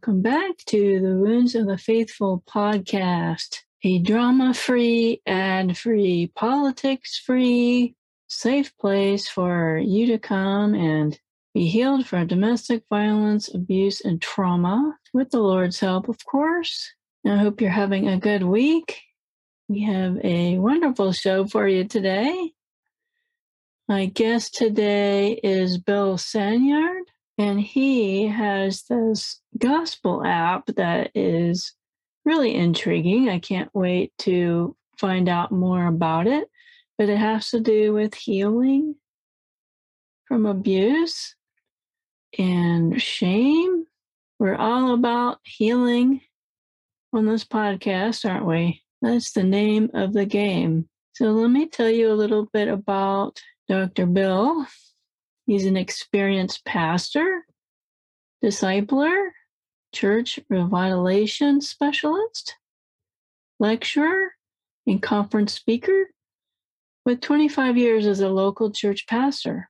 Welcome back to the Wounds of the Faithful podcast, a drama free, ad free, politics free, safe place for you to come and be healed from domestic violence, abuse, and trauma with the Lord's help, of course. I hope you're having a good week. We have a wonderful show for you today. My guest today is Bill Senyard and he has this gospel app that is really intriguing. I can't wait to find out more about it. But it has to do with healing from abuse and shame. We're all about healing on this podcast, aren't we? That's the name of the game. So let me tell you a little bit about Dr. Bill. He's an experienced pastor, discipler, church revitalization specialist, lecturer, and conference speaker with 25 years as a local church pastor.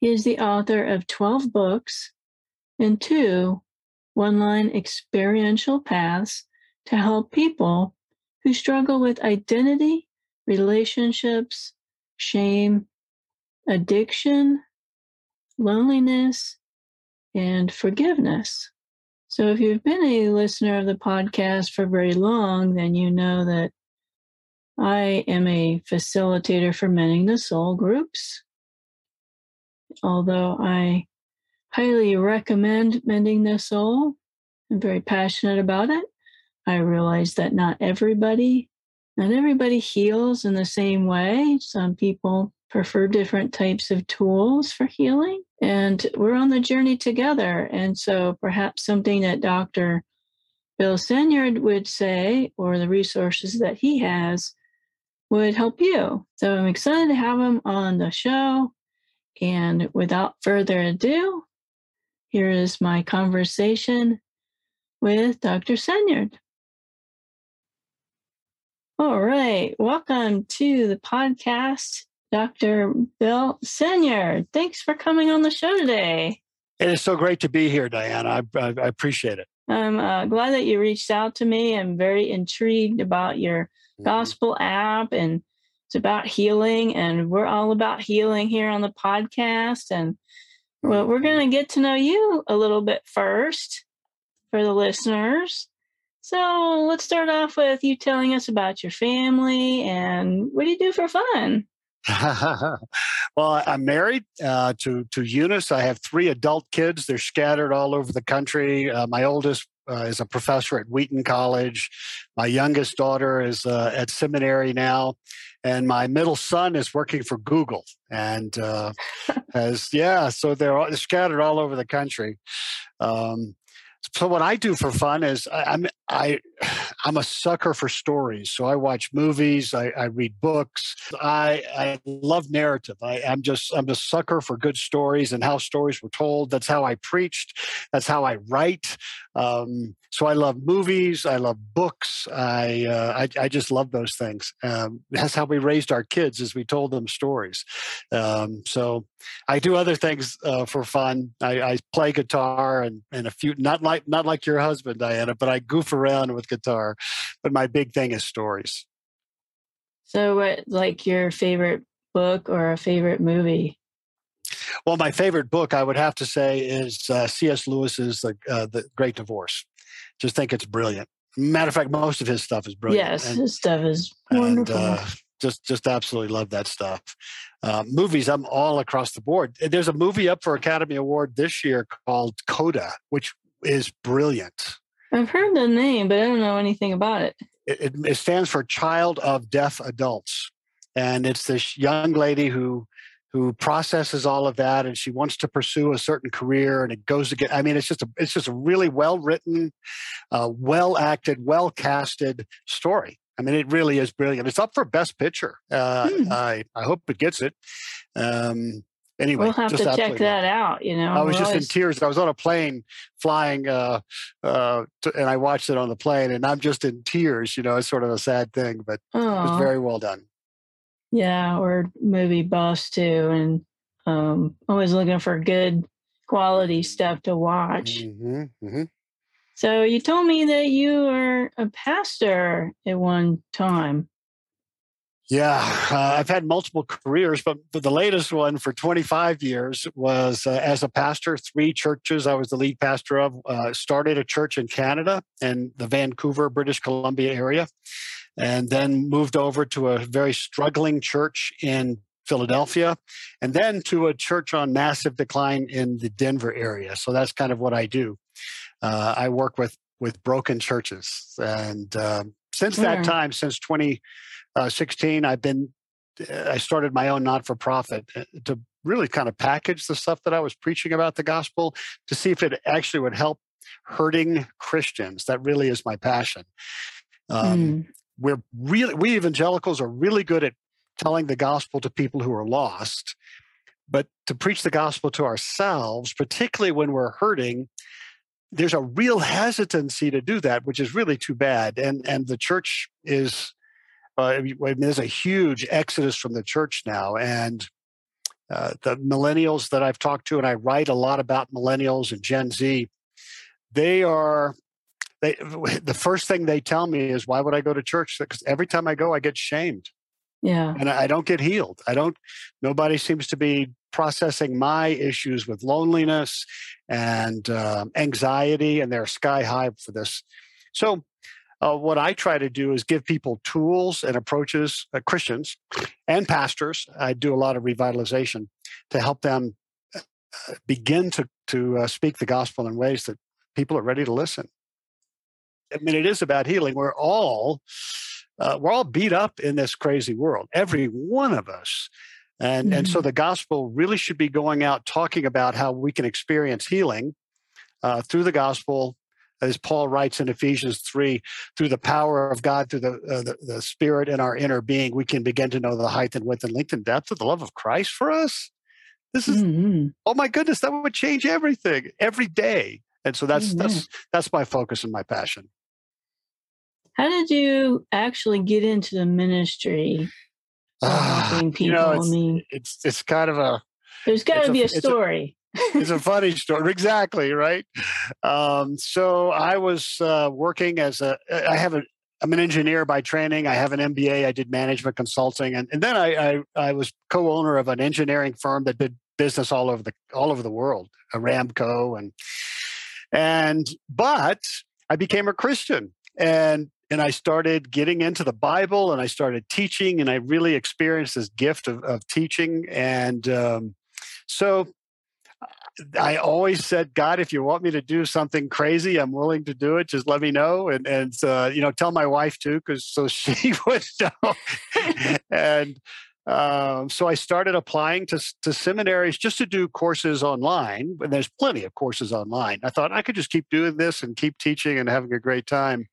He is the author of 12 books and two one line experiential paths to help people who struggle with identity, relationships, shame, addiction, loneliness, and forgiveness. So, if you've been a listener of the podcast for very long, then you know that I am a facilitator for Mending the Soul groups. Although I highly recommend Mending the Soul, I'm very passionate about it. I realize that not everybody, not everybody heals in the same way. Some people prefer different types of tools for healing. And we're on the journey together. And so perhaps something that Dr. Bill Senyard would say, or the resources that he has, would help you. So I'm excited to have him on the show. And without further ado, here is my conversation with Dr. Senyard. All right, welcome to the podcast. Dr. Bill Senyard. Thanks for coming on the show today. It is so great to be here, Diana. I, I, I appreciate it. I'm uh, glad that you reached out to me. I'm very intrigued about your mm-hmm. gospel app, and it's about healing, and we're all about healing here on the podcast. And well, we're going to mm-hmm. get to know you a little bit first for the listeners. So let's start off with you telling us about your family and what do you do for fun? well, I'm married uh, to to Eunice. I have three adult kids. They're scattered all over the country. Uh, my oldest uh, is a professor at Wheaton College. My youngest daughter is uh, at seminary now, and my middle son is working for Google. And uh, has yeah, so they're, all, scattered all over the country. Um, so what I do for fun is I, I'm I I'm a sucker for stories. So I watch movies, I, I read books. I I love narrative. I, I'm just I'm a sucker for good stories and how stories were told. That's how I preached. That's how I write. Um, so I love movies. I love books. I uh, I, I, just love those things. Um, that's how we raised our kids, as we told them stories. Um, so I do other things uh, for fun. I, I, play guitar and, and a few not like not like your husband, Diana, but I goof around with guitar. But my big thing is stories. So, what like your favorite book or a favorite movie? Well, my favorite book, I would have to say, is uh, C.S. Lewis's the, uh, the Great Divorce. Just think it's brilliant. Matter of fact, most of his stuff is brilliant. Yes, and, his stuff is wonderful. And, uh, just, just absolutely love that stuff. Uh, movies, I'm all across the board. There's a movie up for Academy Award this year called Coda, which is brilliant. I've heard the name, but I don't know anything about it. It, it, it stands for Child of Deaf Adults, and it's this young lady who who processes all of that and she wants to pursue a certain career and it goes to get i mean it's just a it's just a really well written uh, well acted well casted story. I mean it really is brilliant. It's up for best picture. Uh, hmm. i i hope it gets it. Um anyway we'll have to check that out you know i was just always... in tears i was on a plane flying uh uh to, and i watched it on the plane and i'm just in tears you know it's sort of a sad thing but Aww. it was very well done yeah, or movie buffs too, and um, always looking for good quality stuff to watch. Mm-hmm, mm-hmm. So you told me that you were a pastor at one time. Yeah, uh, I've had multiple careers, but the latest one for 25 years was uh, as a pastor, three churches I was the lead pastor of. Uh, started a church in Canada and the Vancouver, British Columbia area and then moved over to a very struggling church in Philadelphia, and then to a church on massive decline in the Denver area. So that's kind of what I do. Uh, I work with with broken churches, and um, since that time, since 2016, uh, I've been I started my own not for profit uh, to really kind of package the stuff that I was preaching about the gospel to see if it actually would help hurting Christians. That really is my passion. Um, mm we're really we evangelicals are really good at telling the gospel to people who are lost but to preach the gospel to ourselves particularly when we're hurting there's a real hesitancy to do that which is really too bad and and the church is uh, I mean, there's a huge exodus from the church now and uh, the millennials that I've talked to, and I write a lot about millennials and Gen Z, they are they the first thing they tell me is why would i go to church? Because every time i go i get shamed. Yeah. And i don't get healed. I don't nobody seems to be processing my issues with loneliness and uh, anxiety and they're sky high for this. So uh, what i try to do is give people tools and approaches uh, christians and pastors i do a lot of revitalization to help them uh, begin to to uh, speak the gospel in ways that people are ready to listen I mean, it is about healing. We're all uh, we're all beat up in this crazy world, every one of us. And, mm-hmm. and so mm-hmm. the gospel really should be going out talking about how we can experience healing uh, through the gospel, as Paul writes in Ephesians 3, through the power of God, through the, uh, the, the, Spirit in our inner being, we can begin to know the height and width and length and depth of the love of Christ for us. This is, mm-hmm. oh my goodness, that would change everything every day. And so that's, mm-hmm. that's, that's my focus and my passion. How did you actually get into the ministry? Uh, people? You know, it's, I mean, it's it's kind of a. There's got to be a, a story. It's a, funny story, exactly right. Um, so I was uh, working as a. I have a. I'm an engineer by training. I have an MBA. I did management consulting, and, and then I, I I was co-owner of an engineering firm that did business all over the all over the world, Aramco, and and but I became a Christian, and and I started getting into the Bible and I started teaching and I really experienced this gift of, of teaching. And um, so I always said, God, if you want me to do something crazy, I'm willing to do it. Just let me know. And, and uh, you know, tell my wife too, because so she would know. and um, so I started applying to, to seminaries just to do courses online. And there's plenty of courses online. I thought I could just keep doing this and keep teaching and having a great time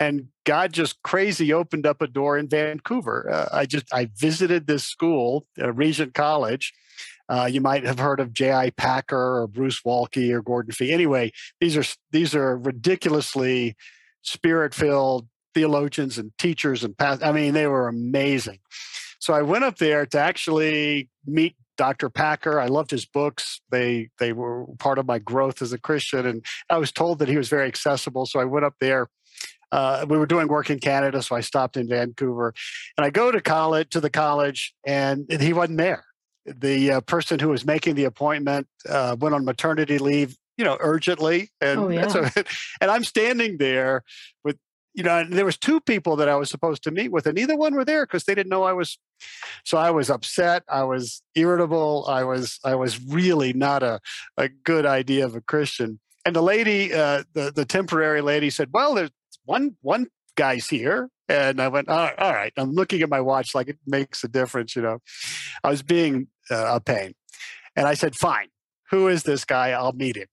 and God just crazy opened up a door in Vancouver. Uh, I just I visited this school, uh, Regent College. Uh, you might have heard of J.I. Packer or Bruce Waltke or Gordon Fee. Anyway, these are these are ridiculously spirit-filled theologians and teachers and past. I mean, they were amazing. So I went up there to actually meet Dr. Packer. I loved his books. They they were part of my growth as a Christian, and I was told that he was very accessible. So I went up there uh, we were doing work in Canada, so I stopped in Vancouver, and I go to college to the college, and, and he wasn't there. The uh, person who was making the appointment uh, went on maternity leave, you know, urgently, and oh, yeah. so, and I'm standing there with you know, there was two people that I was supposed to meet with, and neither one were there because they didn't know I was. So I was upset. I was irritable. I was I was really not a a good idea of a Christian. And the lady, uh, the the temporary lady, said, "Well, there's one one guy's here And I went, all right. I'm looking at my watch like it makes a difference, you know. I was being uh, a pain. And I said, fine, who is this guy? I'll meet him.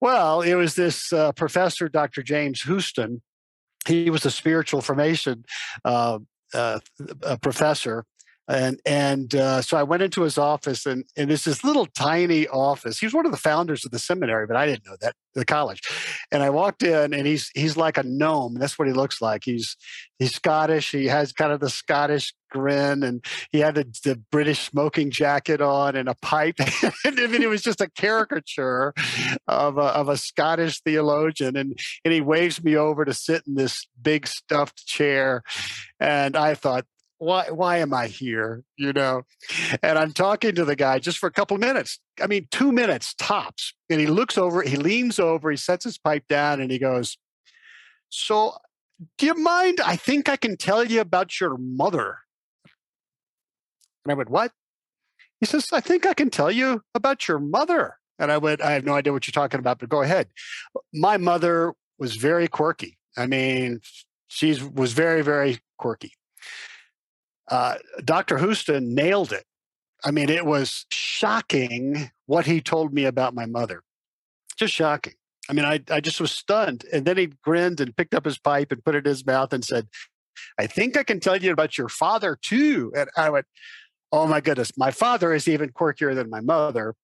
Well, it was this uh, professor, Dr. James Houston. He was a spiritual formation uh, uh, professor and and uh, so I went into his office, and and it's this little tiny office. He was one of the founders of the seminary, but I didn't know that the college. And I walked in, and he's he's like a gnome. That's what he looks like. He's he's Scottish. He has kind of the Scottish grin, and he had the, the British smoking jacket on and a pipe. and I mean, it was just a caricature of a, of a Scottish theologian. And and he waves me over to sit in this big stuffed chair, and I thought why why am I here? You know, and I'm talking to the guy just for a couple of minutes. I mean, two minutes tops. And he looks over, he leans over, he sets his pipe down, and he goes, "So, do you mind? I think I can tell you about your mother." And I went, "What?" He says, "I think I can tell you about your mother." And I went, "I have no idea what you're talking about, but go ahead." My mother was very quirky. I mean, she was very, very quirky uh, Dr. Houston nailed it. I mean, it was shocking what he told me about my mother. Just shocking. I mean, I, I just was stunned. And then he grinned and picked up his pipe and put it in his mouth and said, I think I can tell you about your father too. And I went, Oh my goodness, my father is even quirkier than my mother.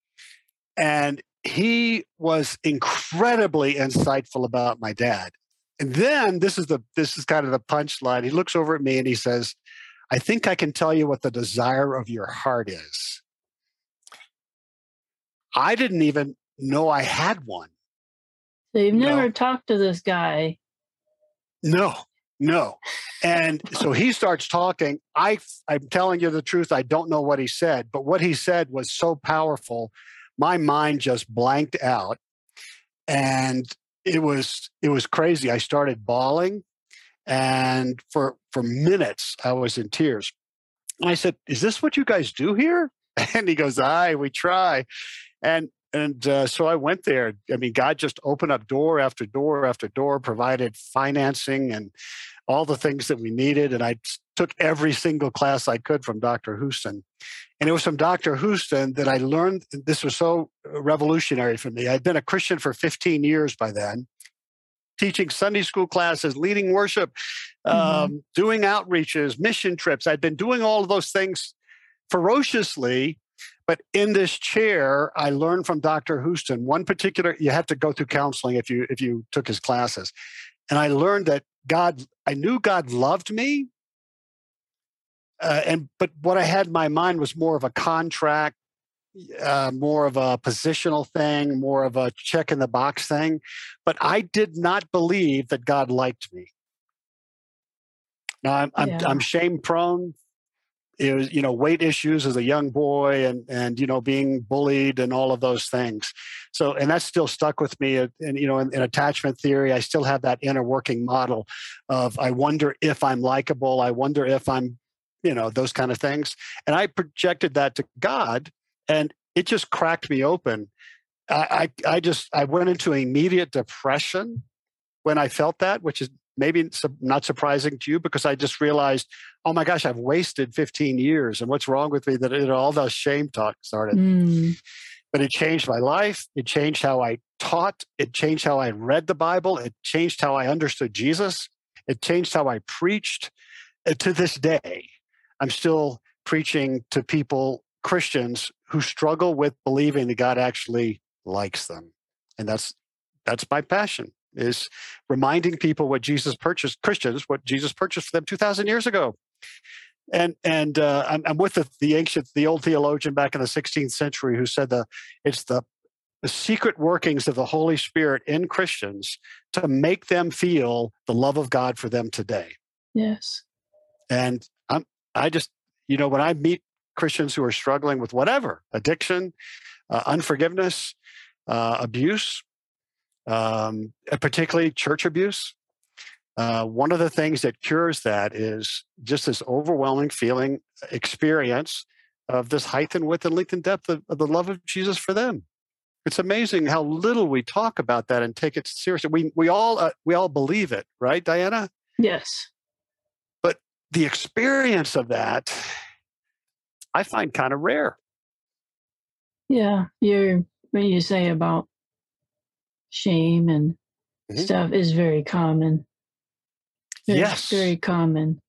And he was incredibly insightful about my dad. And then this is the this is kind of the punchline. He looks over at me and he says, I think I can tell you what the desire of your heart is. I didn't even know I had one. So you've never no. talked to this guy? No, no. And so he starts talking. I, I'm telling you the truth. I don't know what he said, but what he said was so powerful. My mind just blanked out, and it was it was crazy. I started bawling and for for minutes I was in tears. And I said, "Is this what you guys do here?" And he goes, "Aye, we try." And and uh, so I went there. I mean, God just opened up door after door after door, provided financing and all the things that we needed. And I took every single class I could from Dr. Houston. And it was from Dr. Houston that I learned this was so revolutionary for me. I'd been a Christian for 15 years by then teaching Sunday school classes, leading worship, mm-hmm. um, doing outreaches, mission trips. I'd been doing all of those things ferociously. But in this chair, I learned from Dr. Houston one particular. You have to go through counseling if you if you took his classes, and I learned that God. I knew God loved me, uh, and but what I had in my mind was more of a contract uh, more of a positional thing, more of a check in the box thing. But I did not believe that God liked me. Now I'm I'm, yeah. I'm shame prone. It was you know weight issues as a young boy and and you know being bullied and all of those things. So and that's still stuck with me. And, you know in, in attachment theory, I still have that inner working model of I wonder if I'm likable. I wonder if I'm you know those kind of things. And I projected that to God and it just cracked me open. I, I, I just I went into immediate depression when I felt that, which is maybe not surprising to you because I just realized, oh my gosh, I've wasted 15 years, and what's wrong with me that it, all those shame talk started. Mm. But it changed my life. It changed how I taught. It changed how I read the Bible. It changed how I understood Jesus. It changed how I preached. And to this day, I'm still preaching to people Christians who struggle with believing that God actually likes them. And that's that's my passion is reminding people what Jesus purchased Christians what Jesus purchased for them 2000 years ago. And and uh, I'm, I'm, with the, the ancient the old theologian back in the 16th century who said the it's the the secret workings of the Holy Spirit in Christians to make them feel the love of God for them today. Yes. And I'm I just you know when I meet Christians who are struggling with whatever addiction, uh, unforgiveness, uh, abuse, um, particularly church abuse. Uh, one of the things that cures that is just this overwhelming feeling, experience of this height and width and length and depth of, of the love of Jesus for them. It's amazing how little we talk about that and take it seriously. We we all uh, we all believe it, right, Diana? Yes. But the experience of that, I find kind of rare. Yeah, you what you say about shame and Mhm. stuff is very common. Very, Yes. very common.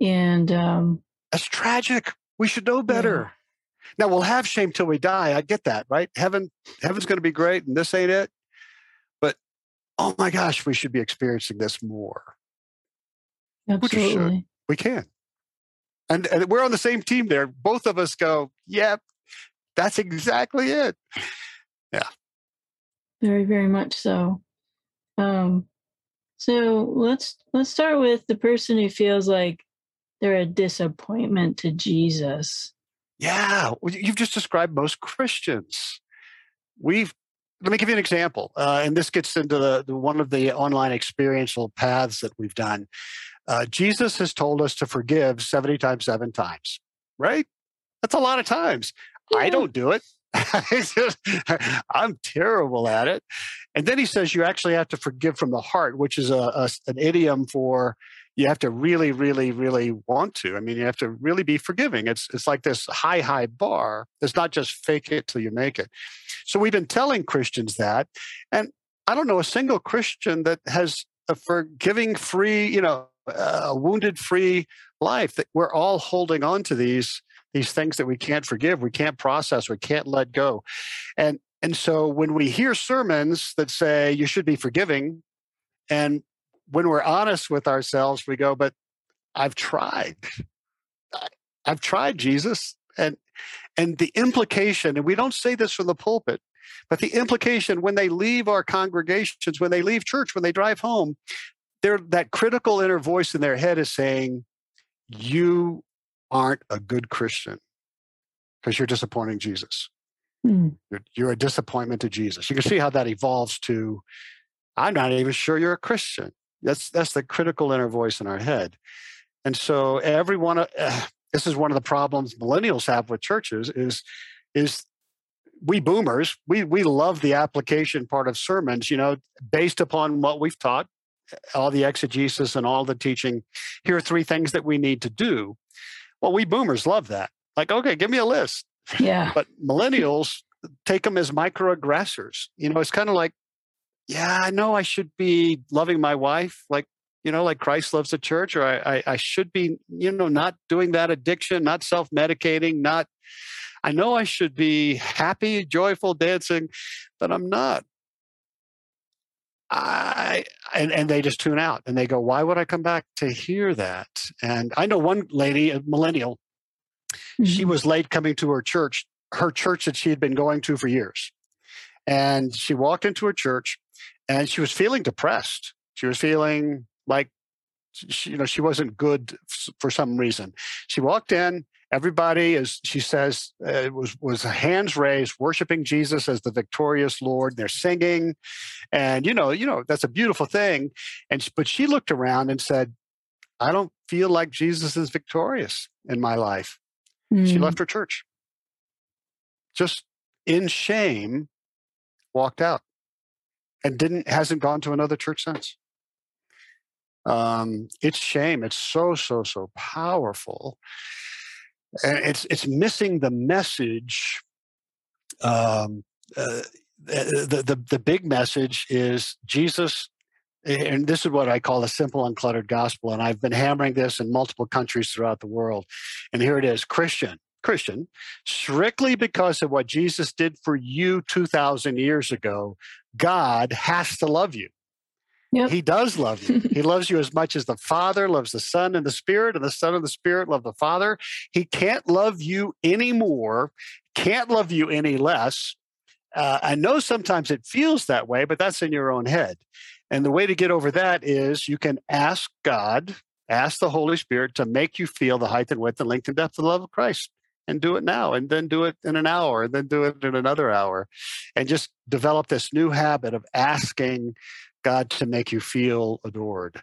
And um, That's tragic. We should know better. Now we'll have shame till we die. I get that, right? Heaven, heaven's going to be great, and this ain't it. But oh my gosh, we should be experiencing this more. absolutely, We can, and, and we're on the same team there. Both of us go, yep, that's exactly it. Yeah. Very, very much so. Um, so let's let's start with the person who feels like they're a disappointment to Jesus. Yeah, you've just described most Christians. We've let me give you an example, uh, and this gets into the, the one of the online experiential paths that we've done. Uh, Jesus has told us to forgive seventy times, seven times. Right? That's a lot of times. I don't do it. I'm terrible at it. And then he says you actually have to forgive from the heart, which is a, a an idiom for you have to really, really, really want to. I mean, you have to really be forgiving. It's it's like this high, high bar. It's not just fake it till you make it. So we've been telling Christians that, and I don't know a single Christian that has a forgiving free, you know, a wounded free life. That we're all holding on to these these things that we can't forgive, we can't process, we can't let go, and and so when we hear sermons that say you should be forgiving, and when we're honest with ourselves, we go, but I've tried. I- I've tried Jesus. And and the implication, and we don't say this from the pulpit, but the implication when they leave our congregations, when they leave church, when they drive home, there that critical inner voice in their head is saying, You aren't a good Christian because you're disappointing Jesus. Hmm. You're, you're a disappointment to Jesus. You can see how that evolves to, I'm not even sure you're a Christian. That's that's the critical inner voice in our head, and so every one of uh, this is one of the problems millennials have with churches is is we boomers we we love the application part of sermons, you know, based upon what we've taught, all the exegesis and all the teaching. Here are three things that we need to do. Well, we boomers love that. Like, okay, give me a list Yeah, but millennials take them as microaggressors. You know, it's kind of like, yeah, I know I should be loving my wife, like you know, like Christ loves the church, or I, I, I should be, you know, not doing that addiction, not self-medicating, not. I know I should be happy, joyful, dancing, but I'm not. I and and they just tune out and they go, why would I come back to hear that? And I know one lady, a millennial, she Mhm. was late coming to her church, her church that she had been going to for years. And she walked into her church and she was feeling depressed. She was feeling like she, you know, she wasn't good for some reason. She walked in, everybody as she says uh, it was was hands raised worshiping Jesus as the victorious Lord. They're singing and you know, you know, that's a beautiful thing. And but she looked around and said, I don't feel like Jesus is victorious in my life she Hmm. left her church just in shame walked out and didn't hasn't gone to another church since um it's shame it's so so so powerful and it's it's missing the message um uh, the, the the big message is jesus and this is what I call a simple, uncluttered gospel. And I've been hammering this in multiple countries throughout the world. And here it is Christian, Christian, strictly because of what Jesus did for you 2,000 years ago, God has to love you. Yep. He does love you. he loves you as much as the Father loves the Son and the Spirit, and the Son and the Spirit love the Father. He can't love you anymore, can't love you any less. Uh, I know sometimes it feels that way, but that's in your own head. And the way to get over that is you can ask God, ask the Holy Spirit to make you feel the height and width and length and depth of the love of Christ. And do it now, and then do it in an hour, and then do it in another hour. And just develop this new habit of asking God to make you feel adored.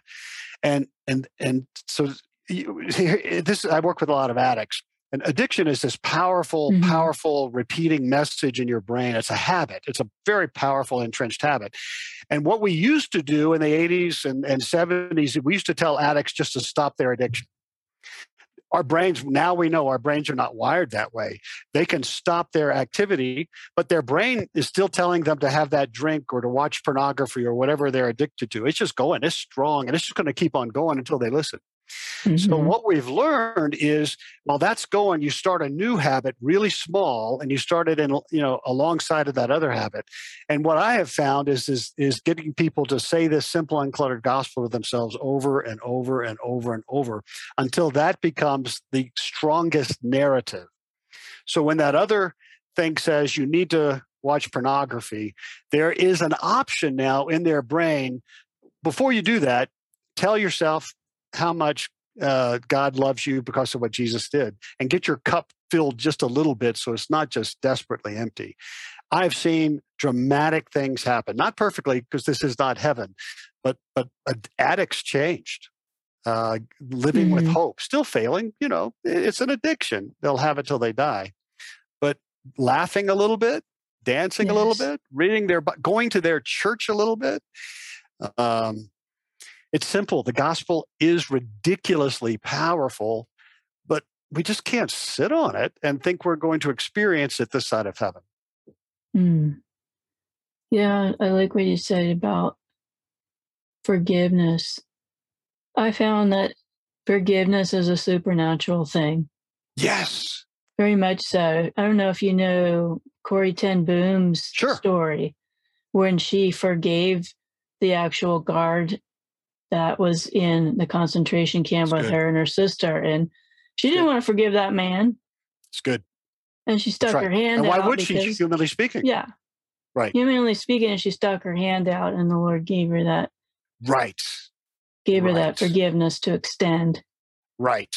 And and and so you, this I work with a lot of addicts. And addiction is this powerful, Mhm. powerful repeating message in your brain. It's a habit. It's a very powerful entrenched habit. And what we used to do in the 80s and, and 70s, we used to tell addicts just to stop their addiction. Our brains now we know our brains are not wired that way. They can stop their activity but their brain is still telling them to have that drink or to watch pornography or whatever they're addicted to. It's just going. It's strong and it's just going to keep on going until they listen Mm-hmm. So what we've learned is while that's going, you start a new habit really small and you start it in, you know, alongside of that other habit. And what I have found is is is getting people to say this simple, uncluttered gospel to themselves over and over and over and over until that becomes the strongest narrative. So when that other thing says you need to watch pornography, there is an option now in their brain. Before you do that, tell yourself how much uh, God loves you because of what Jesus did, and get your cup filled just a little bit so it's not just desperately empty. I've seen dramatic things happen, not perfectly because this is not heaven, but but addicts changed. Uh, living mm-hmm. with hope, still failing. You know, it's an addiction. They'll have it till they die. But laughing a little bit, dancing yes. a little bit, reading their, going to their church a little bit. Um, it's simple. The gospel is ridiculously powerful, but we just can't sit on it and think we're going to experience it this side of heaven. Mm. Yeah, I like what you said about forgiveness. I found that forgiveness is a supernatural thing. Yes. Very much so. I don't know if you know Corrie Ten Boom's sure. story when she forgave the actual guard that was in the concentration camp That's with good. her and her sister, and she didn't good. want to forgive that man. It's good. And she stuck right. her hand and why would because, she, humanly speaking? Yeah. Right. Humanly speaking, and she stuck her hand out, and the Lord gave her that. Right. Gave right. her that forgiveness to extend. Right.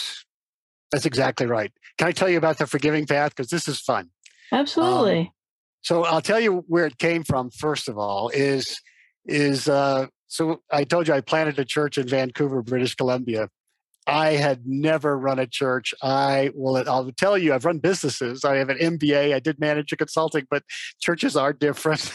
That's exactly right. Can I tell you about the forgiving path? Because this is fun. Absolutely. Um, so I'll tell you where it came from. First of all, is is uh, so I told you I planted a church in Vancouver, British Columbia. I had never run a church. I will I'll tell you, I've run businesses. I have an MBA. I did management consulting, but churches are different.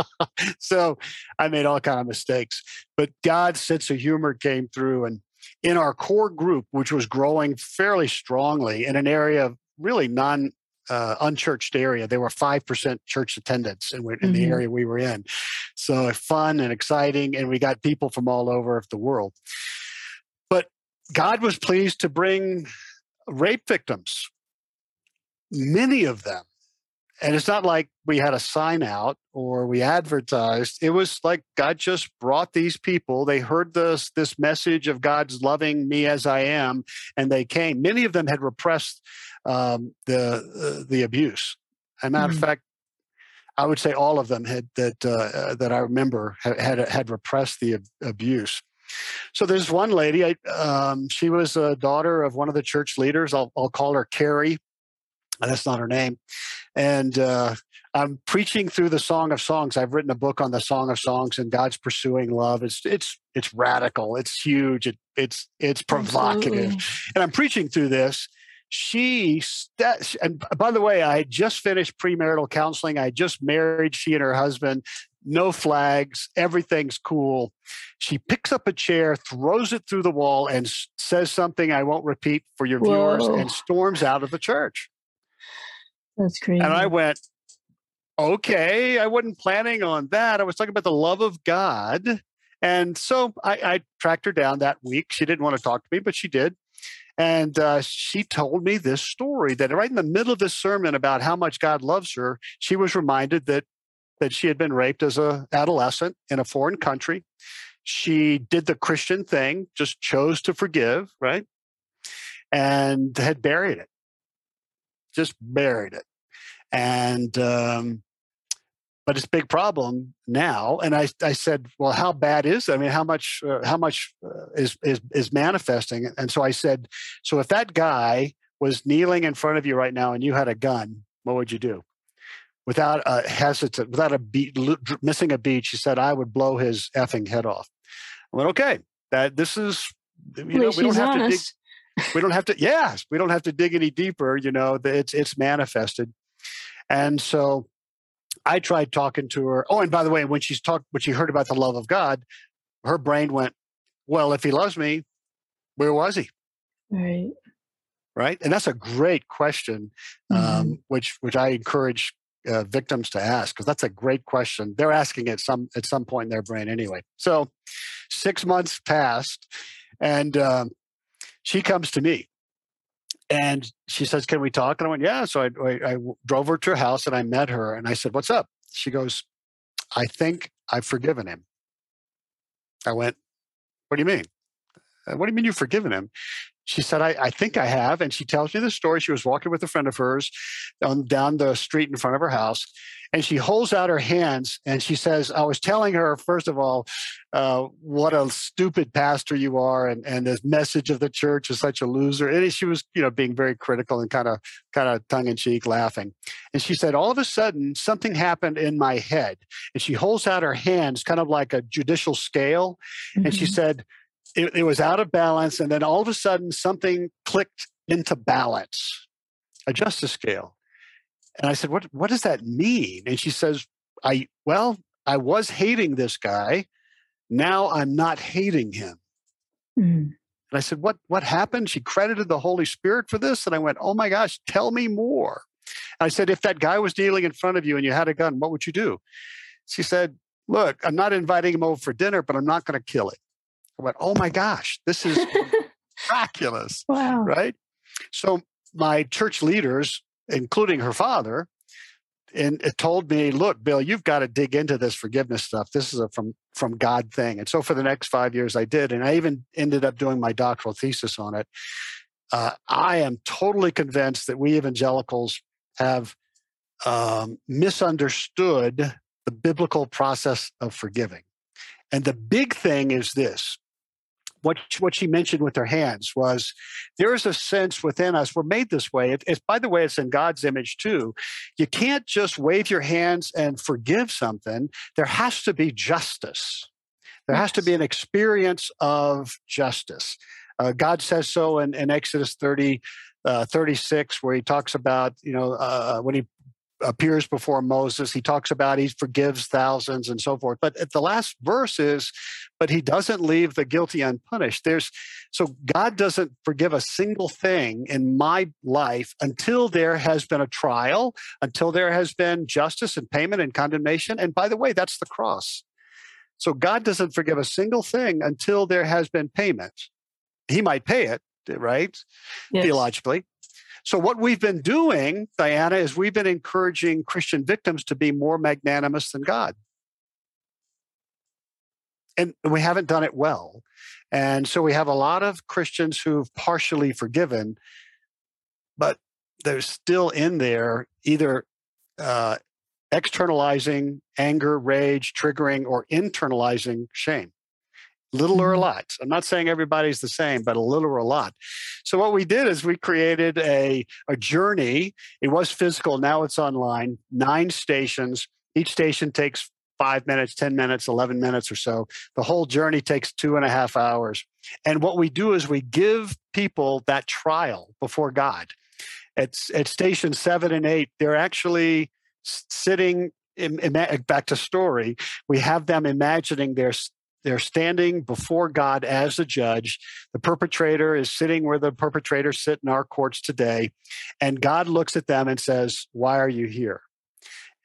so I made all kind of mistakes. But God's sense of humor came through and in our core group, which was growing fairly strongly in an area of really non uh, unchurched area. There were 5% church attendance in, in mm-hmm. the area we were in. So fun and exciting. And we got people from all over the world. But God was pleased to bring rape victims, many of them. And it's not like we had a sign out or we advertised. It was like God just brought these people. They heard this this message of God's loving me as I am, and they came. Many of them had repressed um, the uh, the abuse. As a matter mm-hmm. of fact, I would say all of them had that uh, uh that I remember had had, had repressed the ab- abuse. So there's one lady. I, um, she was a daughter of one of the church leaders. I'll, I'll call her Carrie. That's not her name. And uh, I'm preaching through the Song of Songs. I've written a book on the Song of Songs and God's pursuing love. It's it's it's radical. It's huge. It, it's it's provocative. Absolutely. And I'm preaching through this, she st- and by the way i had just finished premarital counseling i just married she and her husband no flags everything's cool she picks up a chair throws it through the wall and says something i won't repeat for your Whoa. viewers and storms out of the church that's crazy and i went okay i wasn't planning on that i was talking about the love of god and so I, I tracked her down that week she didn't want to talk to me but she did and uh, she told me this story that right in the middle of this sermon about how much God loves her, she was reminded that that she had been raped as a adolescent in a foreign country. She did the Christian thing, just chose to forgive, right? And had buried it, just buried it. And um, but it's a big problem now. And I, I said, well, how bad is it? I mean, how much, uh, how much uh, is, is, is manifesting? And so I said, so if that guy was kneeling in front of you right now and you had a gun, what would you do? Without a hesitant, without a beat, missing a beat, she said, I would blow his effing head off. I went, okay, that this is, you know, we don't have honest. to dig, we don't have to, yes, we don't have to dig any deeper, you know, it's, it's manifested. And so I tried talking to her. Oh, and by the way, when she's talked, when she heard about the love of God, her brain went, "Well, if He loves me, where was He?" Right. right? And that's a great question, um, mm-hmm. which which I encourage uh, victims to ask because that's a great question. They're asking it some at some point in their brain anyway. So, six months passed, and um, she comes to me, and she says, "Can we talk?" And I went, "Yeah." So I, I, I drove her to her house, and I met her, and I said, "What's up?" She goes, "I think I've forgiven him." I went, "What do you mean?" Uh, what do you mean you've forgiven him? She said, I, I, think I have. And she tells me the story. She was walking with a friend of hers on, down the street in front of her house. And she holds out her hands and she says, I was telling her, first of all, uh, what a stupid pastor you are. And, and this message of the church is such a loser. And she was, you know, being very critical and kind of, kind of tongue in cheek laughing. And she said, all of a sudden, something happened in my head. And she holds out her hands, kind of like a judicial scale. Mm-hmm. And she mm-hmm. said, it, it was out of balance. And then all of a sudden, something clicked into balance, a justice scale. And I said, what, what does that mean? And she says, I, well, I was hating this guy. Now I'm not hating him. Mm. And I said, what, what happened? She credited the Holy Spirit for this. And I went, oh my gosh, tell me more. And I said, if that guy was kneeling in front of you and you had a gun, what would you do? She said, look, I'm not inviting him over for dinner, but I'm not going to kill him. I went, oh my gosh, this is miraculous. Wow. Right? So my church leaders, including her father, and it told me, look, Bill, you've got to dig into this forgiveness stuff. This is a from from God thing. And so for the next five years, I did, and I even ended up doing my doctoral thesis on it. Uh, I am totally convinced that we evangelicals have um, misunderstood the biblical process of forgiving. And the big thing is this what what she mentioned with her hands was there is a sense within us we're made this way. It, it's by the way it's in god's image too. You can't just wave your hands and forgive something. There has to be justice. There has to be an experience of justice. Uh, god says so in, in exodus 30 uh, 36 where he talks about you know uh, when he appears before Moses. He talks about he forgives thousands and so forth. But at the last verse is, but he doesn't leave the guilty unpunished. There's so God doesn't forgive a single thing in my life until there has been a trial, until there has been justice and payment and condemnation. And by the way, that's the cross. So God doesn't forgive a single thing until there has been payment. He might pay it, right? Yes. Theologically. So, what we've been doing, Diana, is we've been encouraging Christian victims to be more magnanimous than God. And we haven't done it well. And so we have a lot of Christians who've partially forgiven, but they're still in there either uh, externalizing anger, rage, triggering, or internalizing shame little or a mm-hmm. lot. I'm not saying everybody's the same, but a little or a lot. So what we did is we created a, a journey. It was physical, now it's online, nine stations. Each station takes five minutes, 10 minutes, 11 minutes or so. The whole journey takes two and a half hours. And what we do is we give people that trial before God. At, at station seven and eight, they're actually sitting in, in, back to story. We have them imagining their they're standing before God as a judge. The perpetrator is sitting where the perpetrators sit in our courts today. And God looks at them and says, Why are you here?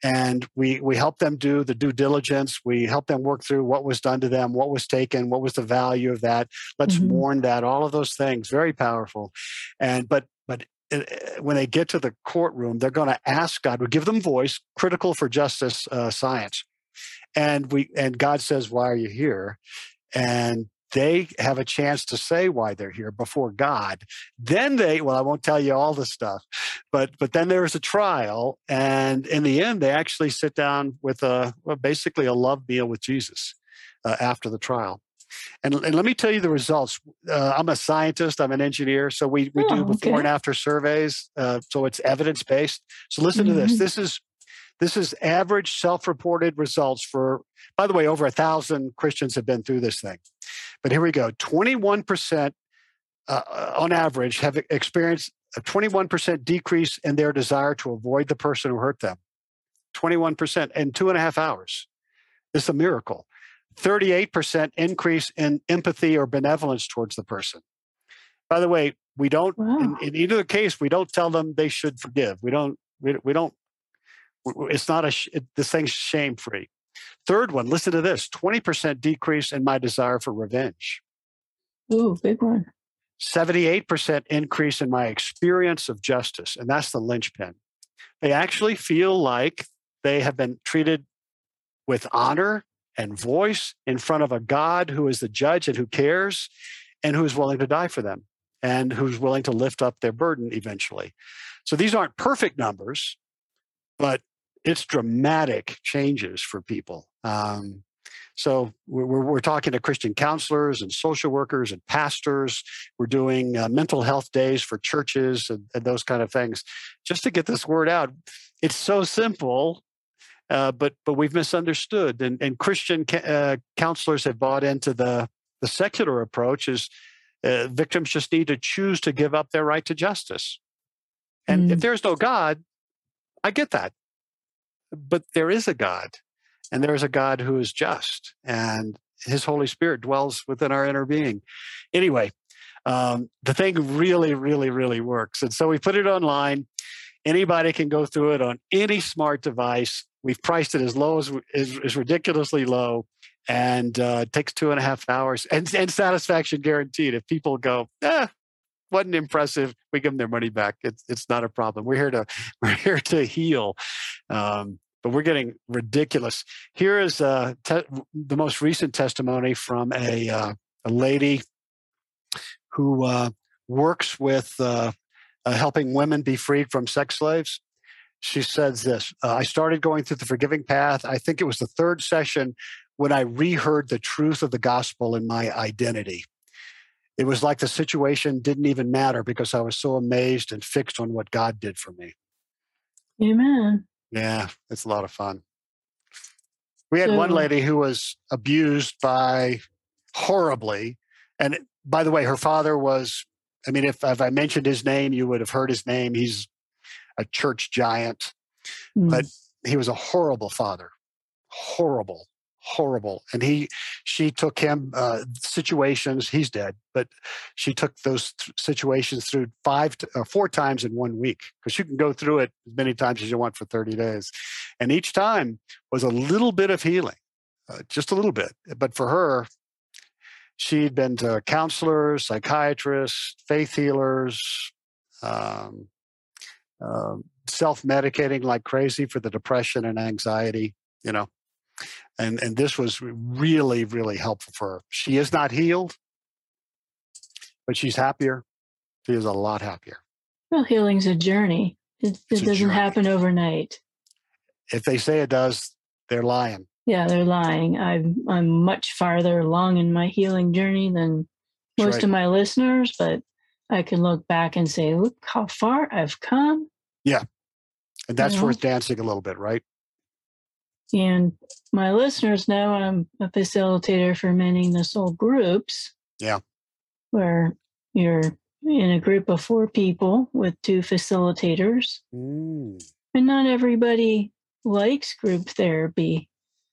And we, we help them do the due diligence. We help them work through what was done to them, what was taken, what was the value of that. Let's mm-hmm. mourn that, all of those things, very powerful. And but but uh, when they get to the courtroom, they're going to ask God, we give them voice, critical for justice uh, science and we and god says why are you here and they have a chance to say why they're here before god then they well i won't tell you all the stuff but but then there's a trial and in the end they actually sit down with a well, basically a love meal with jesus uh, after the trial and, and let me tell you the results. Uh, I'm a scientist. I'm an engineer. So we, we oh, do before okay. and after surveys. Uh, so it's evidence based. So listen mm-hmm. to this. Mm-hmm. This is this is average self reported results for, by the way, over a thousand Christians have been through this thing. But here we go 21% uh, uh, on average have experienced a 21% decrease in their desire to avoid the person who hurt them. 21% in two and a half hours. This is a miracle. 38% increase in empathy or benevolence towards the person. By the way, we don't Wow. in, in either case we don't tell them they should forgive. We don't. We, we don't. It's not a. It, this thing's shame free. Third one. Listen to this: twenty percent decrease in my desire for revenge. Ooh, big one. 78% increase in my experience of justice. And that's the linchpin. They actually feel like they have been treated with honor and voice in front of a God who is the judge and who cares and who is willing to die for them and who's willing to lift up their burden eventually. So these aren't perfect numbers, but it's dramatic changes for people. Um, so we're, we're we're talking to Christian counselors and social workers and pastors. We're doing uh, mental health days for churches and, and those kind of things, just to get this word out. It's so simple, uh, but but we've misunderstood. And and Christian ca- uh, counselors have bought into the the secular approach is uh, victims just need to choose to give up their right to justice. And if Mm. there's no God, I get that, but there is a God and there is a God who is just, and His Holy Spirit dwells within our inner being. Anyway, um, the thing really, really, really works, and so we put it online. Anybody can go through it on any smart device. We've priced it as low as is, is ridiculously low, and uh, it takes two and a half hours, and, and satisfaction guaranteed. If people go, eh, wasn't impressive, we give them their money back. It's it's not a problem. We're here to we're here to heal. Um, but we're getting ridiculous. Here is uh, te- the most recent testimony from a, uh, a lady who uh, works with uh, uh, helping women be freed from sex slaves. She says this uh, I started going through the forgiving path. I think it was the third session when I reheard the truth of the gospel in my identity. It was like the situation didn't even matter because I was so amazed and fixed on what God did for me. Amen. Yeah, it's a lot of fun. We had one lady who was abused by horribly. And by the way, her father was, I mean, if, if I mentioned his name, you would have heard his name. He's a church giant. Mm. But he was a horrible father. Horrible, horrible. And he, she took him uh, situations, he's dead, but she took those th- situations through five, to, uh, four times in one week because you can go through it as many times as you want for 30 days. And each time was a little bit of healing, uh, just a little bit. But for her, she'd been to counselors, psychiatrists, faith healers, um, um, self-medicating like crazy for the depression and anxiety, you know. And and this was really, really helpful for her. She is not healed, but she's happier. She is a lot happier. Well, healing's a journey. It, it doesn't journey. happen overnight. If they say it does, they're lying. Yeah, they're lying. I'm I'm much farther along in my healing journey than most right. of my listeners, but I can look back and say, look how far I've come. Yeah. And that's Yeah. worth dancing a little bit, right? And my listeners know I'm a facilitator for Mending the Soul groups. Yeah. Where you're in a group of four people with two facilitators. Mm. And not everybody likes group therapy.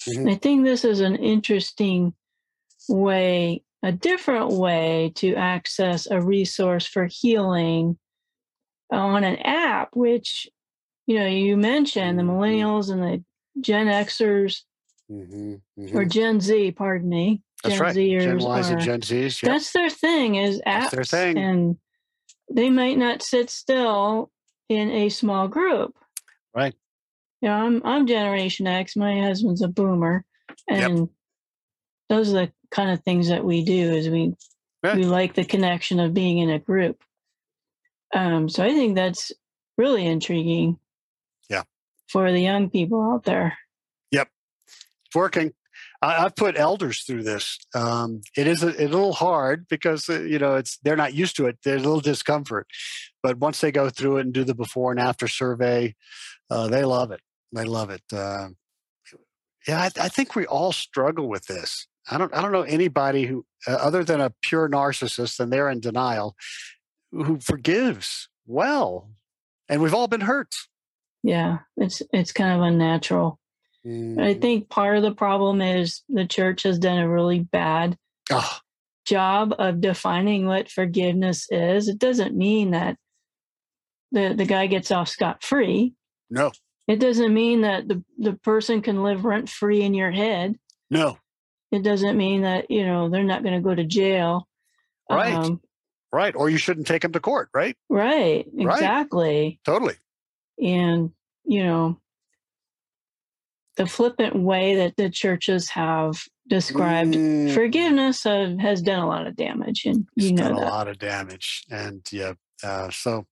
Mhm. I think this is an interesting way, a different way to access a resource for healing on an app, which, you know, you mentioned the Mhm. millennials and the Gen Xers hmm or Gen Z, pardon me. That's Gen right. Zers Gen Ys and Gen Zs. Yep. that's their thing is apps. That's their thing. And they might not sit still in a small group. Right. You know, I'm I'm Generation X. My husband's a boomer. Yep. And those are the kind of things that we do is we Yeah. we like the connection of being in a group. Um, so I think that's really intriguing. For the young people out there. Yep, it's working. I, I've put elders through this. Um, it is a, a little hard because uh, you know it's they're not used to it. There's a little discomfort, but once they go through it and do the before and after survey, uh, they love it. They love it. Uh, yeah, I, I think we all struggle with this. I don't. I don't know anybody who, uh, other than a pure narcissist, and they're in denial, who forgives well, and we've all been hurt. Yeah. It's it's kind of unnatural. I Mhm. think part of the problem is the church has done a really bad Ah, job of defining what forgiveness is. It doesn't mean that the, the guy gets off scot free. No. It doesn't mean that the, the person can live rent free in your head. No. It doesn't mean that, you know, they're not going to go to jail. Right. Um, right. Or you shouldn't take them to court, right? Right. Exactly. Right. Totally. And, you know, the flippant way that the churches have described mm. forgiveness uh, has done a lot of damage, and you it's know done that. a lot of damage. And yeah, uh, so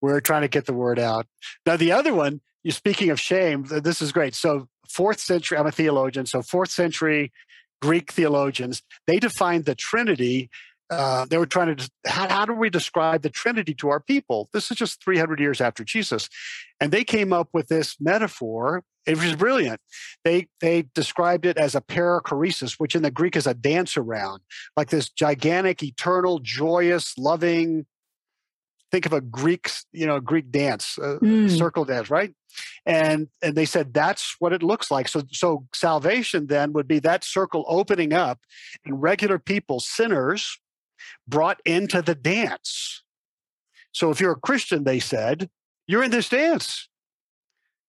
we're trying to get the word out. Now, the other one, you speaking of shame, this is great. So, fourth century, I'm a theologian. So, fourth century Greek theologians, they defined the Trinity uh, they were trying to how, how do we describe the trinity to our people? This is just 300 years after jesus. And they came up with this metaphor it was brilliant. They they described it as a perichoresis which in the greek is a dance around like this gigantic eternal joyous loving think of a greek you know greek dance mm. circle dance right? And and they said that's what it looks like. So so salvation then would be that circle opening up and regular people sinners brought into the dance. So if you're a Christian, they said, you're in this dance.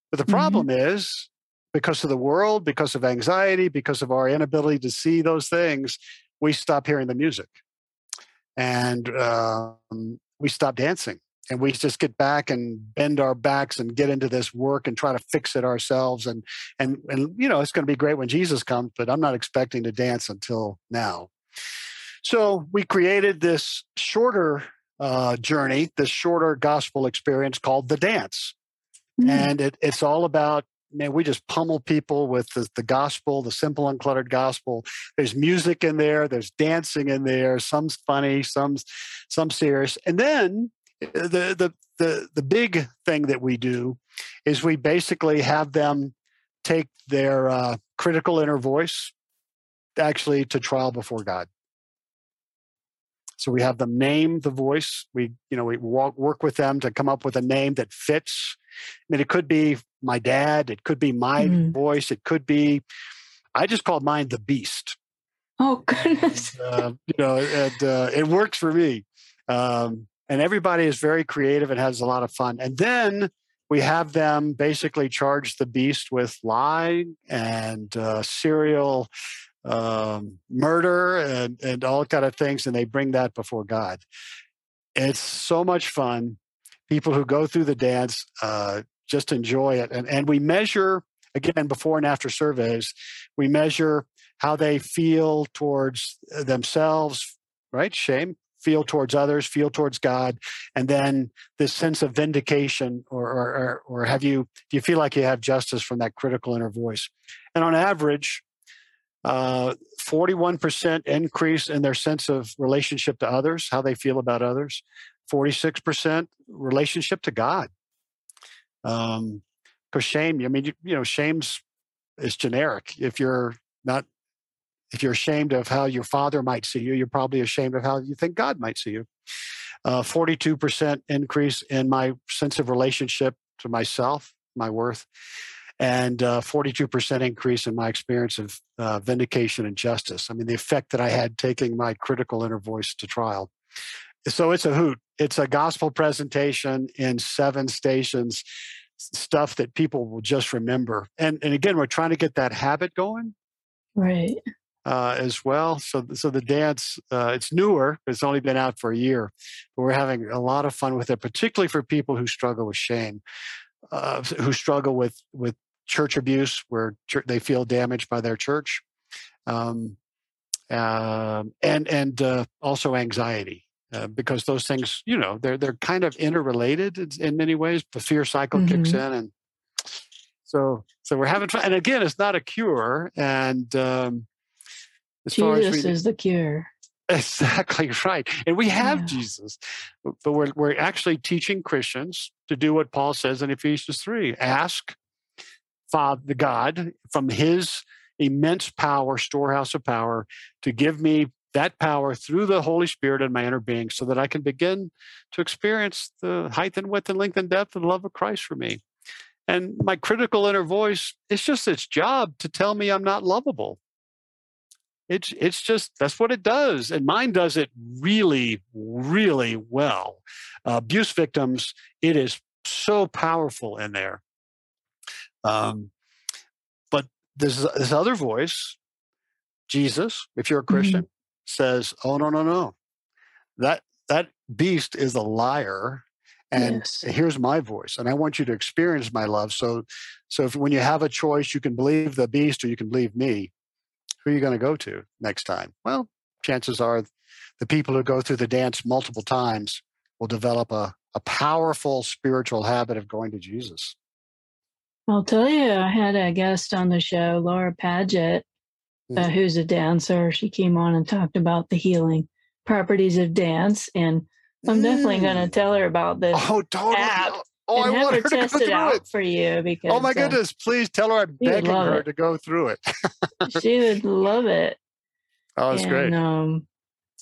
But the problem mm-hmm. is because of the world, because of anxiety, because of our inability to see those things, we stop hearing the music and um, we stop dancing and we just get back and bend our backs and get into this work and try to fix it ourselves and and and you know it's going to be great when jesus comes but i'm not expecting to dance until now so we created this shorter uh, journey, this shorter gospel experience called the dance. Mm-hmm. And it, it's all about, man, we just pummel people with the, the gospel, the simple, uncluttered gospel. There's music in there, there's dancing in there, some's funny, some's some serious. And then uh, the the the the big thing that we do is we basically have them take their uh, critical inner voice actually to trial before God. So we have them name the voice. We, you know, we walk, work with them to come up with a name that fits. I mean, it could be my dad. It could be my mm. voice. It could be, I just called mine the beast. Oh goodness! And, uh, you know, and uh, it works for me. Um, and everybody is very creative and has a lot of fun. And then we have them basically charge the beast with lying and uh, serial um, murder and, and all kind of things, and they bring that before God. It's so much fun. People who go through the dance uh, just enjoy it. And, and we measure, again, before and after surveys, we measure how they feel towards themselves, right? Shame, feel towards others, feel towards God, and then this sense of vindication, or, or, or, have you, do you feel like you have justice from that critical inner voice? And on average, uh, 41% increase in their sense of relationship to others, how they feel about others. 46% relationship to God. Um, because shame, I mean, you, you know, shame's is generic. If you're not, if you're ashamed of how your father might see you, you're probably ashamed of how you think God might see you. Uh, 42% increase in my sense of relationship to myself, my worth and uh, 42% increase in my experience of uh, vindication and justice. I mean, the effect that I had taking my critical inner voice to trial. So it's a hoot. It's a gospel presentation in seven stations, stuff that people will just remember. And and again, we're trying to get that habit going, right? Uh, as well. So so the dance, uh, it's newer. It's only been out for a year, but we're having a lot of fun with it, particularly for people who struggle with shame. Uh, who struggle with with church abuse where they feel damaged by their church, um, uh, and and uh, also anxiety. Uh, because those things, you know, they're they're kind of interrelated in, in many ways. The fear cycle mm-hmm. kicks in, and so so we're having fun. And again, it's not a cure. And um, as Jesus we, is the cure. Exactly right. And we have yeah. Jesus, but we're, we're actually teaching Christians to do what Paul says in Ephesians 3 ask, Father the God from his immense power, storehouse of power, to give me that power through the Holy Spirit in my inner being so that I can begin to experience the height and width and length and depth of the love of Christ for me. And my critical inner voice, it's just its job to tell me I'm not lovable. It's it's just that's what it does, and mine does it really, really well. Uh, abuse victims, it is so powerful in there. Um, but this, this other voice, Jesus, if you're a Mm-hmm. Christian, says, "Oh no, no, no, that that beast is a liar." And Yes. here's my voice, and I want you to experience my love. So, so if when you have a choice, you can believe the beast or you can believe me. Who are you going to go to next time? Well, chances are, the people who go through the dance multiple times will develop a a powerful spiritual habit of going to Jesus. I'll tell you, I had a guest on the show, Laura Paget, uh, Mhm. who's a dancer. She came on and talked about the healing properties of dance. And I'm definitely going to Mm. tell her about this Oh, totally. app Oh, I and have want her her to go it through out it. for you because Oh my uh, goodness! Please tell her I'm begging her it. to go through it. she would love it. Oh, that's and, great. Um,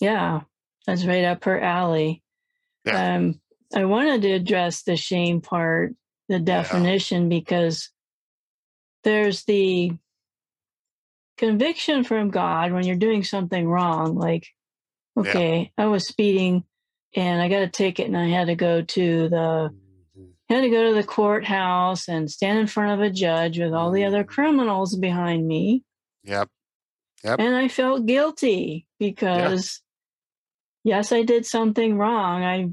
yeah, that's right up her alley. Yeah. Um, I wanted to address the shame part, the definition, because there's the conviction from God when you're doing something wrong. Like, Yeah. okay, I was speeding and I got a ticket and I had to go to the Mhm. had to go to the courthouse and stand in front of a judge with all the other Mhm. criminals behind me. Yep. Yep. And I felt guilty because, yes, I did something wrong. I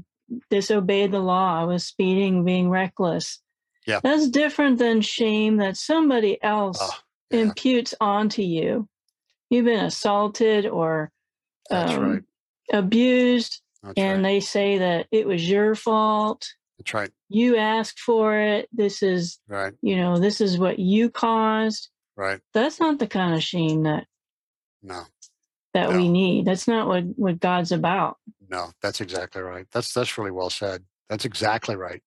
disobeyed the law. I was speeding, being reckless. Yeah. That's different than shame that somebody else Oh, yeah. imputes onto you. You've been assaulted or um, right. abused, That's and right. they say that it was your fault. That's right. You asked for it. This is, Right. you know, this is what you caused. Right. That's not the kind of shame that No. that No. we need. That's not what what God's about. No. That's exactly right. That's that's really well said. That's exactly right.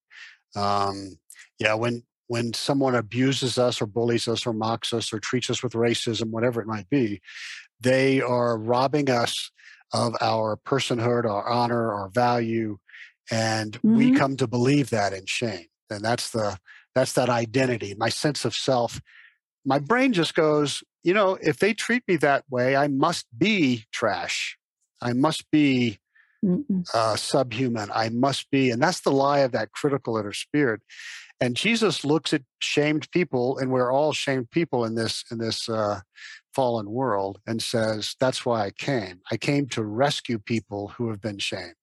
Um, yeah. When when someone abuses us or bullies us or mocks us or treats us with racism, whatever it might be, they are robbing us of our personhood, our honor, our value, and we Mhm. come to believe that in shame. And that's the that's that identity, my sense of self. My brain just goes, you know, if they treat me that way, I must be trash. I must be uh, subhuman. I must be, and that's the lie of that critical inner spirit. And Jesus looks at shamed people, and we're all shamed people in this in this uh, fallen world, and says, "That's why I came. I came to rescue people who have been shamed."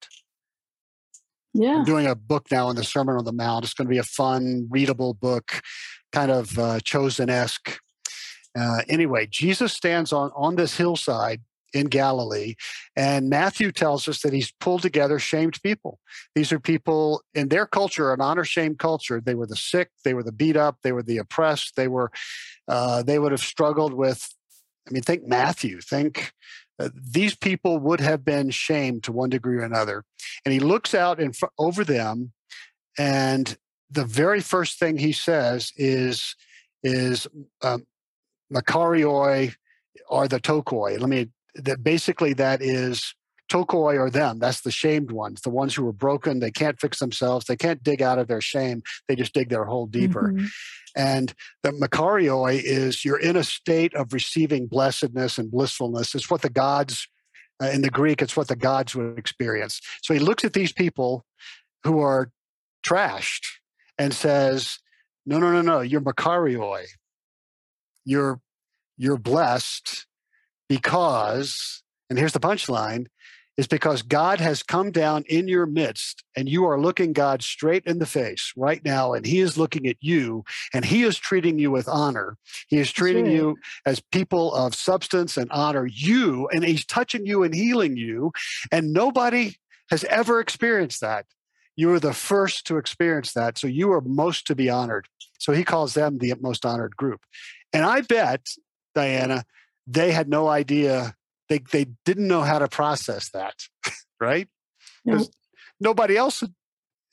Yeah. I'm doing a book now on the Sermon on the Mount. It's going to be a fun, readable book, kind of uh, chosen esque. Uh, anyway, Jesus stands on on this hillside in Galilee, and Matthew tells us that he's pulled together shamed people. These are people in their culture, an honor shame culture. They were the sick, they were the beat up, they were the oppressed, they were uh, they would have struggled with. I mean, think Matthew. Think uh, these people would have been shamed to one degree or another and he looks out in fr- over them and the very first thing he says is is um, makarioi or the ptochoi let me that basically that is ptochoi or them that's the shamed ones the ones who are broken they can't fix themselves they can't dig out of their shame they just dig their hole deeper Mhm. and the Makarioi is you're in a state of receiving blessedness and blissfulness. It's what the gods, uh, in the Greek, it's what the gods would experience. So he looks at these people who are trashed and says, no, no, no, no, you're Makarioi. You're, you're blessed because, and here's the punchline, is because God has come down in your midst and you are looking God straight in the face right now, and He is looking at you and He is treating you with honor. He is treating you as people of substance and honor you, and He's touching you and healing you. And nobody has ever experienced that. You are the first to experience that. So you are most to be honored. So He calls them the most honored group. And I bet, Diana, they had no idea they they didn't know how to process that, right? Because nobody else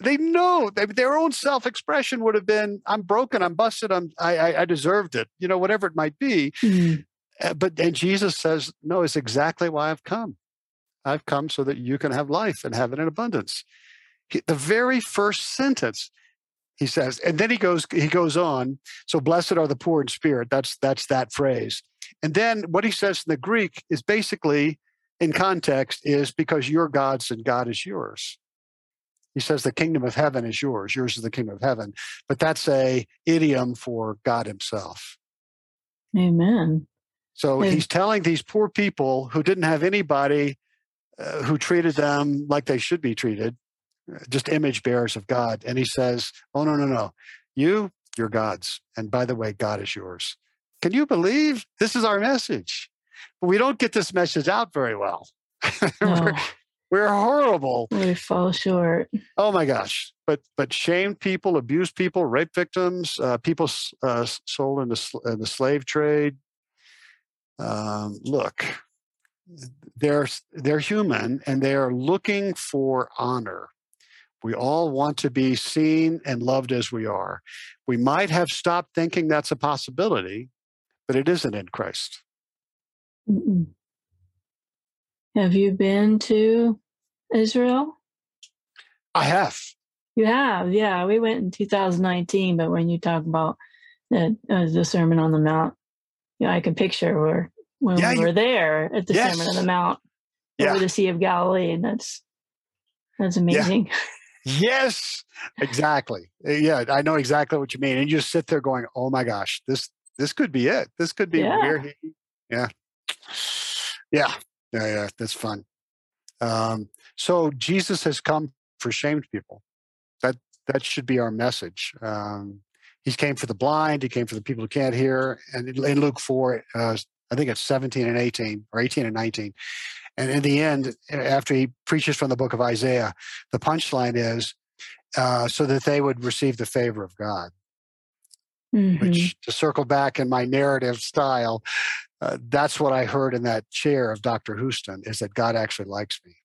they know they, their own self-expression would have been i'm broken i'm busted i'm I, I i deserved it you know whatever it might be. Mm. Uh, but and jesus says no it's exactly why i've come. I've come so that you can have life and have it in abundance. He- the very first sentence he says and then he goes he goes on so blessed are the poor in spirit. That's that's that phrase And then what he says in the Greek is basically, in context, is because you're God's and God is yours. He says the kingdom of heaven is yours. Yours is the kingdom of heaven. But that's a idiom for God himself. Amen. So And- he's telling these poor people who didn't have anybody uh, who treated them like they should be treated, uh, just image bearers of God. And he says, Oh, no, no, no. You, you're God's. And by the way, God is yours. Can you believe this is our message? But we don't get this message out very well. No, we're, we're horrible. we fall short. Oh my gosh! But but shamed people, abused people, rape victims, uh, people uh, sold in the in the slave trade. Um, look, they're they're human and they are looking for honor. We all want to be seen and loved as we are. We might have stopped thinking that's a possibility, but it isn't in Christ. Mm-mm. Have you been to Israel? I have. You have, yeah. We went in 2019, but when you talk about the, uh, the Sermon on the Mount, yeah, I can picture where when Yeah, we you- were there at the Sermon on the Mount Yeah. over the Sea of Galilee, and that's that's amazing. Yes, exactly. Uh, Yeah, I know exactly what you mean. And you just sit there going, "Oh my gosh, this this could be it. This could be Yeah. where he." Yeah, yeah, yeah, yeah. That's fun. Um, so Jesus has come for shamed people. That that should be our message. Um, he came for the blind. He came for the people who can't hear. And in Luke four, uh, I think it's seventeen and eighteen, or eighteen and nineteen. And in the end, after he preaches from the book of Isaiah, the punchline is uh, so that they would receive the favor of God. Mhm. Which, to circle back in my narrative style, uh, that's what I heard in that chair of Dr. Houston is that God actually likes me.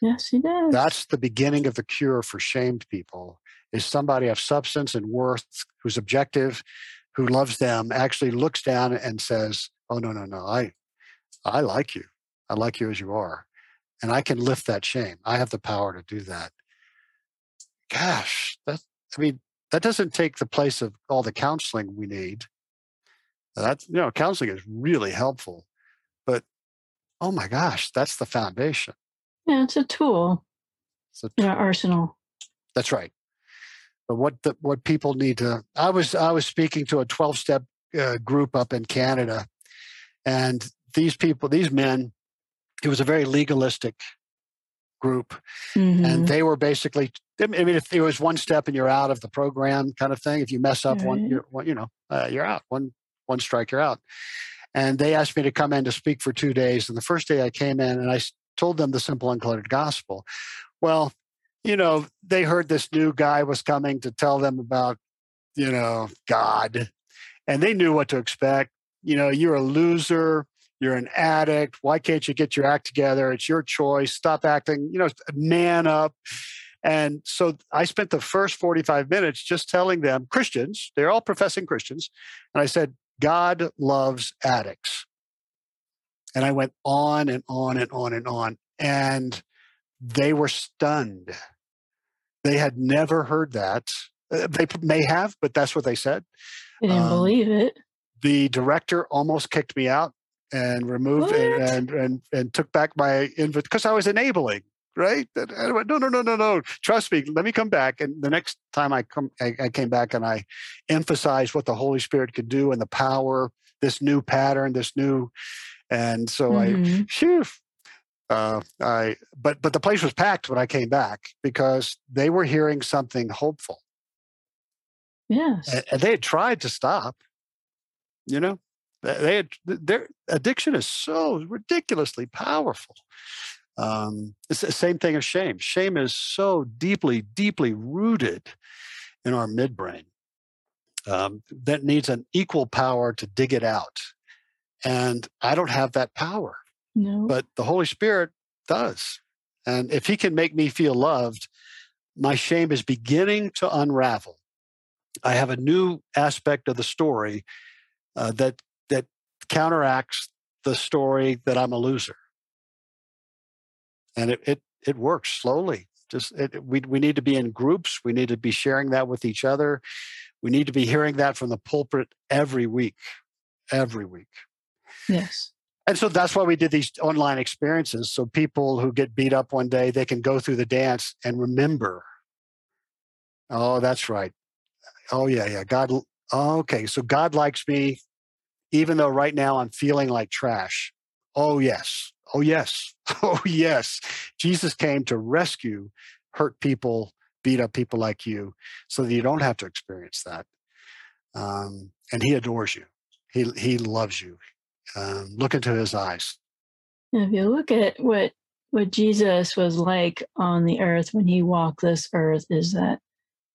yes, he does. That's the beginning of the cure for shamed people. Is somebody of substance and worth, who's objective, who loves them, actually looks down and says, "Oh no, no, no! I, I like you. I like you as you are, and I can lift that shame. I have the power to do that." Gosh, that I mean, that doesn't take the place of all the counseling we need. That's you know, counseling is really helpful, but oh my gosh, that's the foundation. yeah, it's a tool So in our arsenal. That's right. But what the, what people need to I was I was speaking to a 12 step uh, group up in Canada and these people these men it was a very legalistic group Mhm. and they were basically I mean if it was one step and you're out of the program kind of thing if you mess up one you're one, you know uh, you're out one one strike you're out. And they asked me to come in to speak for 2 days and the first day I came in and I told them the simple uncluttered gospel. Well you know they heard this new guy was coming to tell them about you know god and they knew what to expect. You know you're a loser you're an addict why can't you get your act together? It's your choice. Stop acting you know man up. And so i spent the first 45 minutes just telling them christians they're all professing christians and i said god loves addicts. And i went on and on and on and on and they were stunned. They had never heard that. Uh, they may have but that's what they said. I didn't um, believe it. the director almost kicked me out and removed and, and and and took back my invite because I was enabling. Right? I went, no, no, no, no, no. Trust me. Let me come back. And the next time I come, I, I came back and I emphasized what the Holy Spirit could do and the power, this new pattern, this new, and so I, Mhm. phew, uh, I, but but the place was packed when I came back because they were hearing something hopeful Yes. and, and they had tried to stop. You know, They- had their addiction is so ridiculously powerful. Um, it's the same thing as shame. Shame is so deeply, deeply rooted in our midbrain um, that needs an equal power to dig it out. And I don't have that power, no. but the Holy Spirit does. And if He can make me feel loved, my shame is beginning to unravel. I have a new aspect of the story uh, that counteracts the story that I'm a loser, and it it, it works slowly. Just it, we we need to be in groups. We need to be sharing that with each other. We need to be hearing that from the pulpit every week, every week. Yes. And so that's why we did these online experiences. So people who get beat up one day, they can go through the dance and remember. Oh, that's right. Oh, yeah, yeah. God. Oh, okay. So God likes me, even though right now I'm feeling like trash. Oh, yes. Oh, yes. Oh, yes. Jesus came to rescue hurt people, beat up people like you, so that you don't have to experience that. Um, and he adores you. He, he loves you. Um, look into his eyes. If you look at what what Jesus was like on the earth when he walked this earth, is that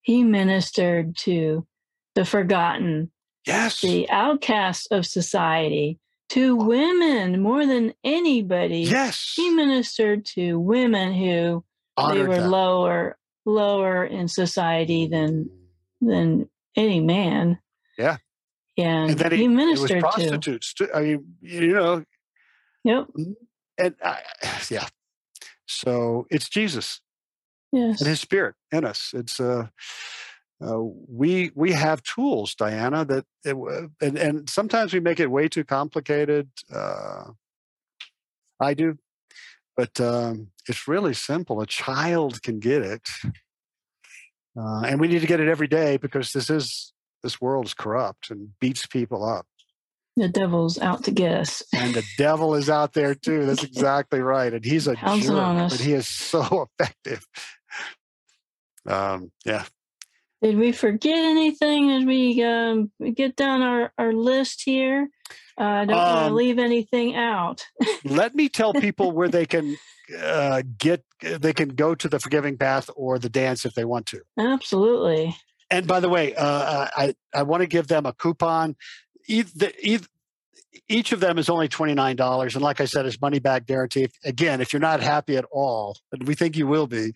he ministered to the forgotten, Yes. the outcasts of society, to women more than anybody. Yes. He ministered to women who they were them. lower lower in society than than any man. Yeah. And, And then he it, it was ministered to. prostitutes. Too. I mean, you know, Yep. and I, yeah. So it's Jesus Yes. and His Spirit in us. It's uh, uh we we have tools, Diana. That it, and and sometimes we make it way too complicated. Uh, I do, but um, it's really simple. A child can get it, uh, and we need to get it every day because this is this world is corrupt and beats people up. the devil's out to get us. and the devil is out there too. That's exactly right. And he's a Pouncing jerk, but he is so effective. Um, yeah. Did we forget anything as we um, get down our, our list here? Uh, I don't want to Um, leave anything out. Let me tell people where they can uh, get. They can go to the forgiving path or the dance if they want to. Absolutely. And by the way, uh, I I want to give them a coupon. Each, each, of them is only twenty nine dollars, and like I said, it's money back guarantee. Again, if you're not happy at all, and we think you will be,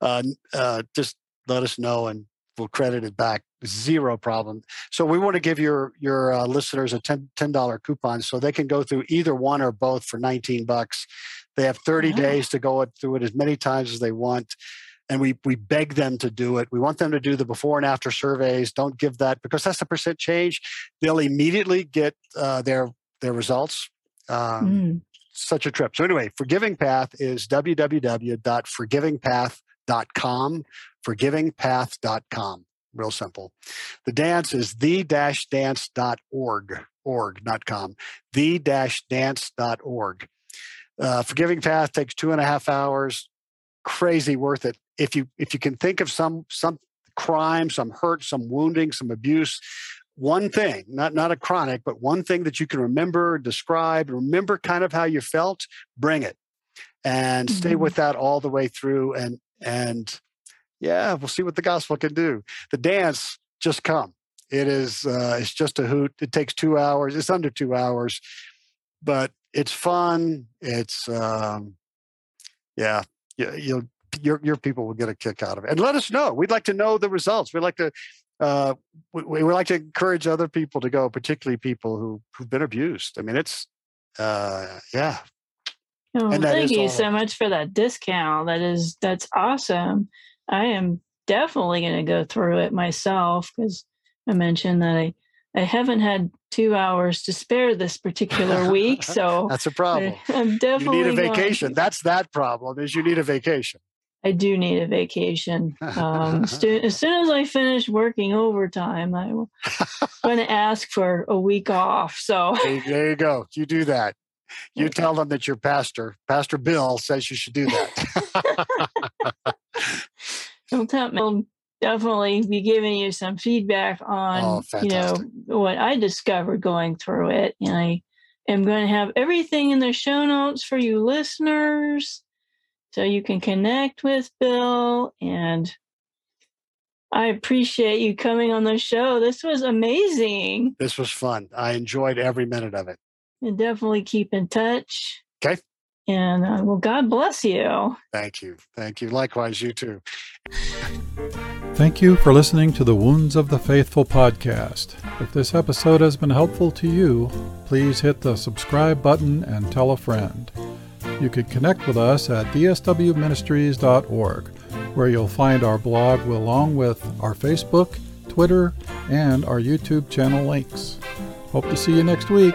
uh, uh, just let us know and we'll credit it back. Zero problem. So we want to give your your uh, listeners a 10 dollar coupon so they can go through either one or both for nineteen bucks. They have thirty Wow. days to go through it as many times as they want and we we beg them to do it. We want them to do the before and after surveys. Don't give that because that's the percent change. They'll immediately get uh, their their results. Um, Mm. Such a trip. So anyway, Forgiving Path is www.forgivingpath.com. Forgivingpath.com. Real simple. The dance is the-dance.org. Org, not com. The-dance.org. Uh, Forgiving Path takes two and a half hours crazy worth it if you if you can think of some some crime some hurt some wounding some abuse one thing not not a chronic but one thing that you can remember describe remember kind of how you felt bring it and stay Mhm. with that all the way through and and yeah we'll see what the gospel can do. The dance just come. It is uh it's just a hoot. It takes two hours. It's under two hours. But it's fun. It's um yeah you, you'll your your people will get a kick out of it. And let us know. We'd like to know the results. We'd like to uh we, we like to encourage other people to go particularly people who who've been abused. I mean it's uh yeah. Oh, thank you so much for that discount. That is that's awesome. I am definitely going to go through it myself because I mentioned that I I haven't had two hours to spare this particular week, so that's a problem. I, am you definitely need a going- vacation. That's that problem is you need a vacation. I do need a vacation. Um, stu- as soon as I finish working overtime, I will going to ask for a week off. So there, there you go. You do that. You tell them that your pastor pastor bill says you should do that don't tell me. I'll definitely be giving you some feedback on Oh, you know what I discovered going through it, and I am going to have everything in the show notes for you listeners, so you can connect with Bill. And I appreciate you coming on the show. This was amazing. this was fun i enjoyed every minute of it And definitely keep in touch. Okay. And uh, well, God bless you. thank you thank you likewise you too Thank you for listening to the Wounds of the Faithful podcast. If this episode has been helpful to you, please hit the subscribe button and tell a friend. You can connect with us at dswministries.org, where you'll find our blog along with our Facebook, Twitter, and our YouTube channel links. Hope to see you next week.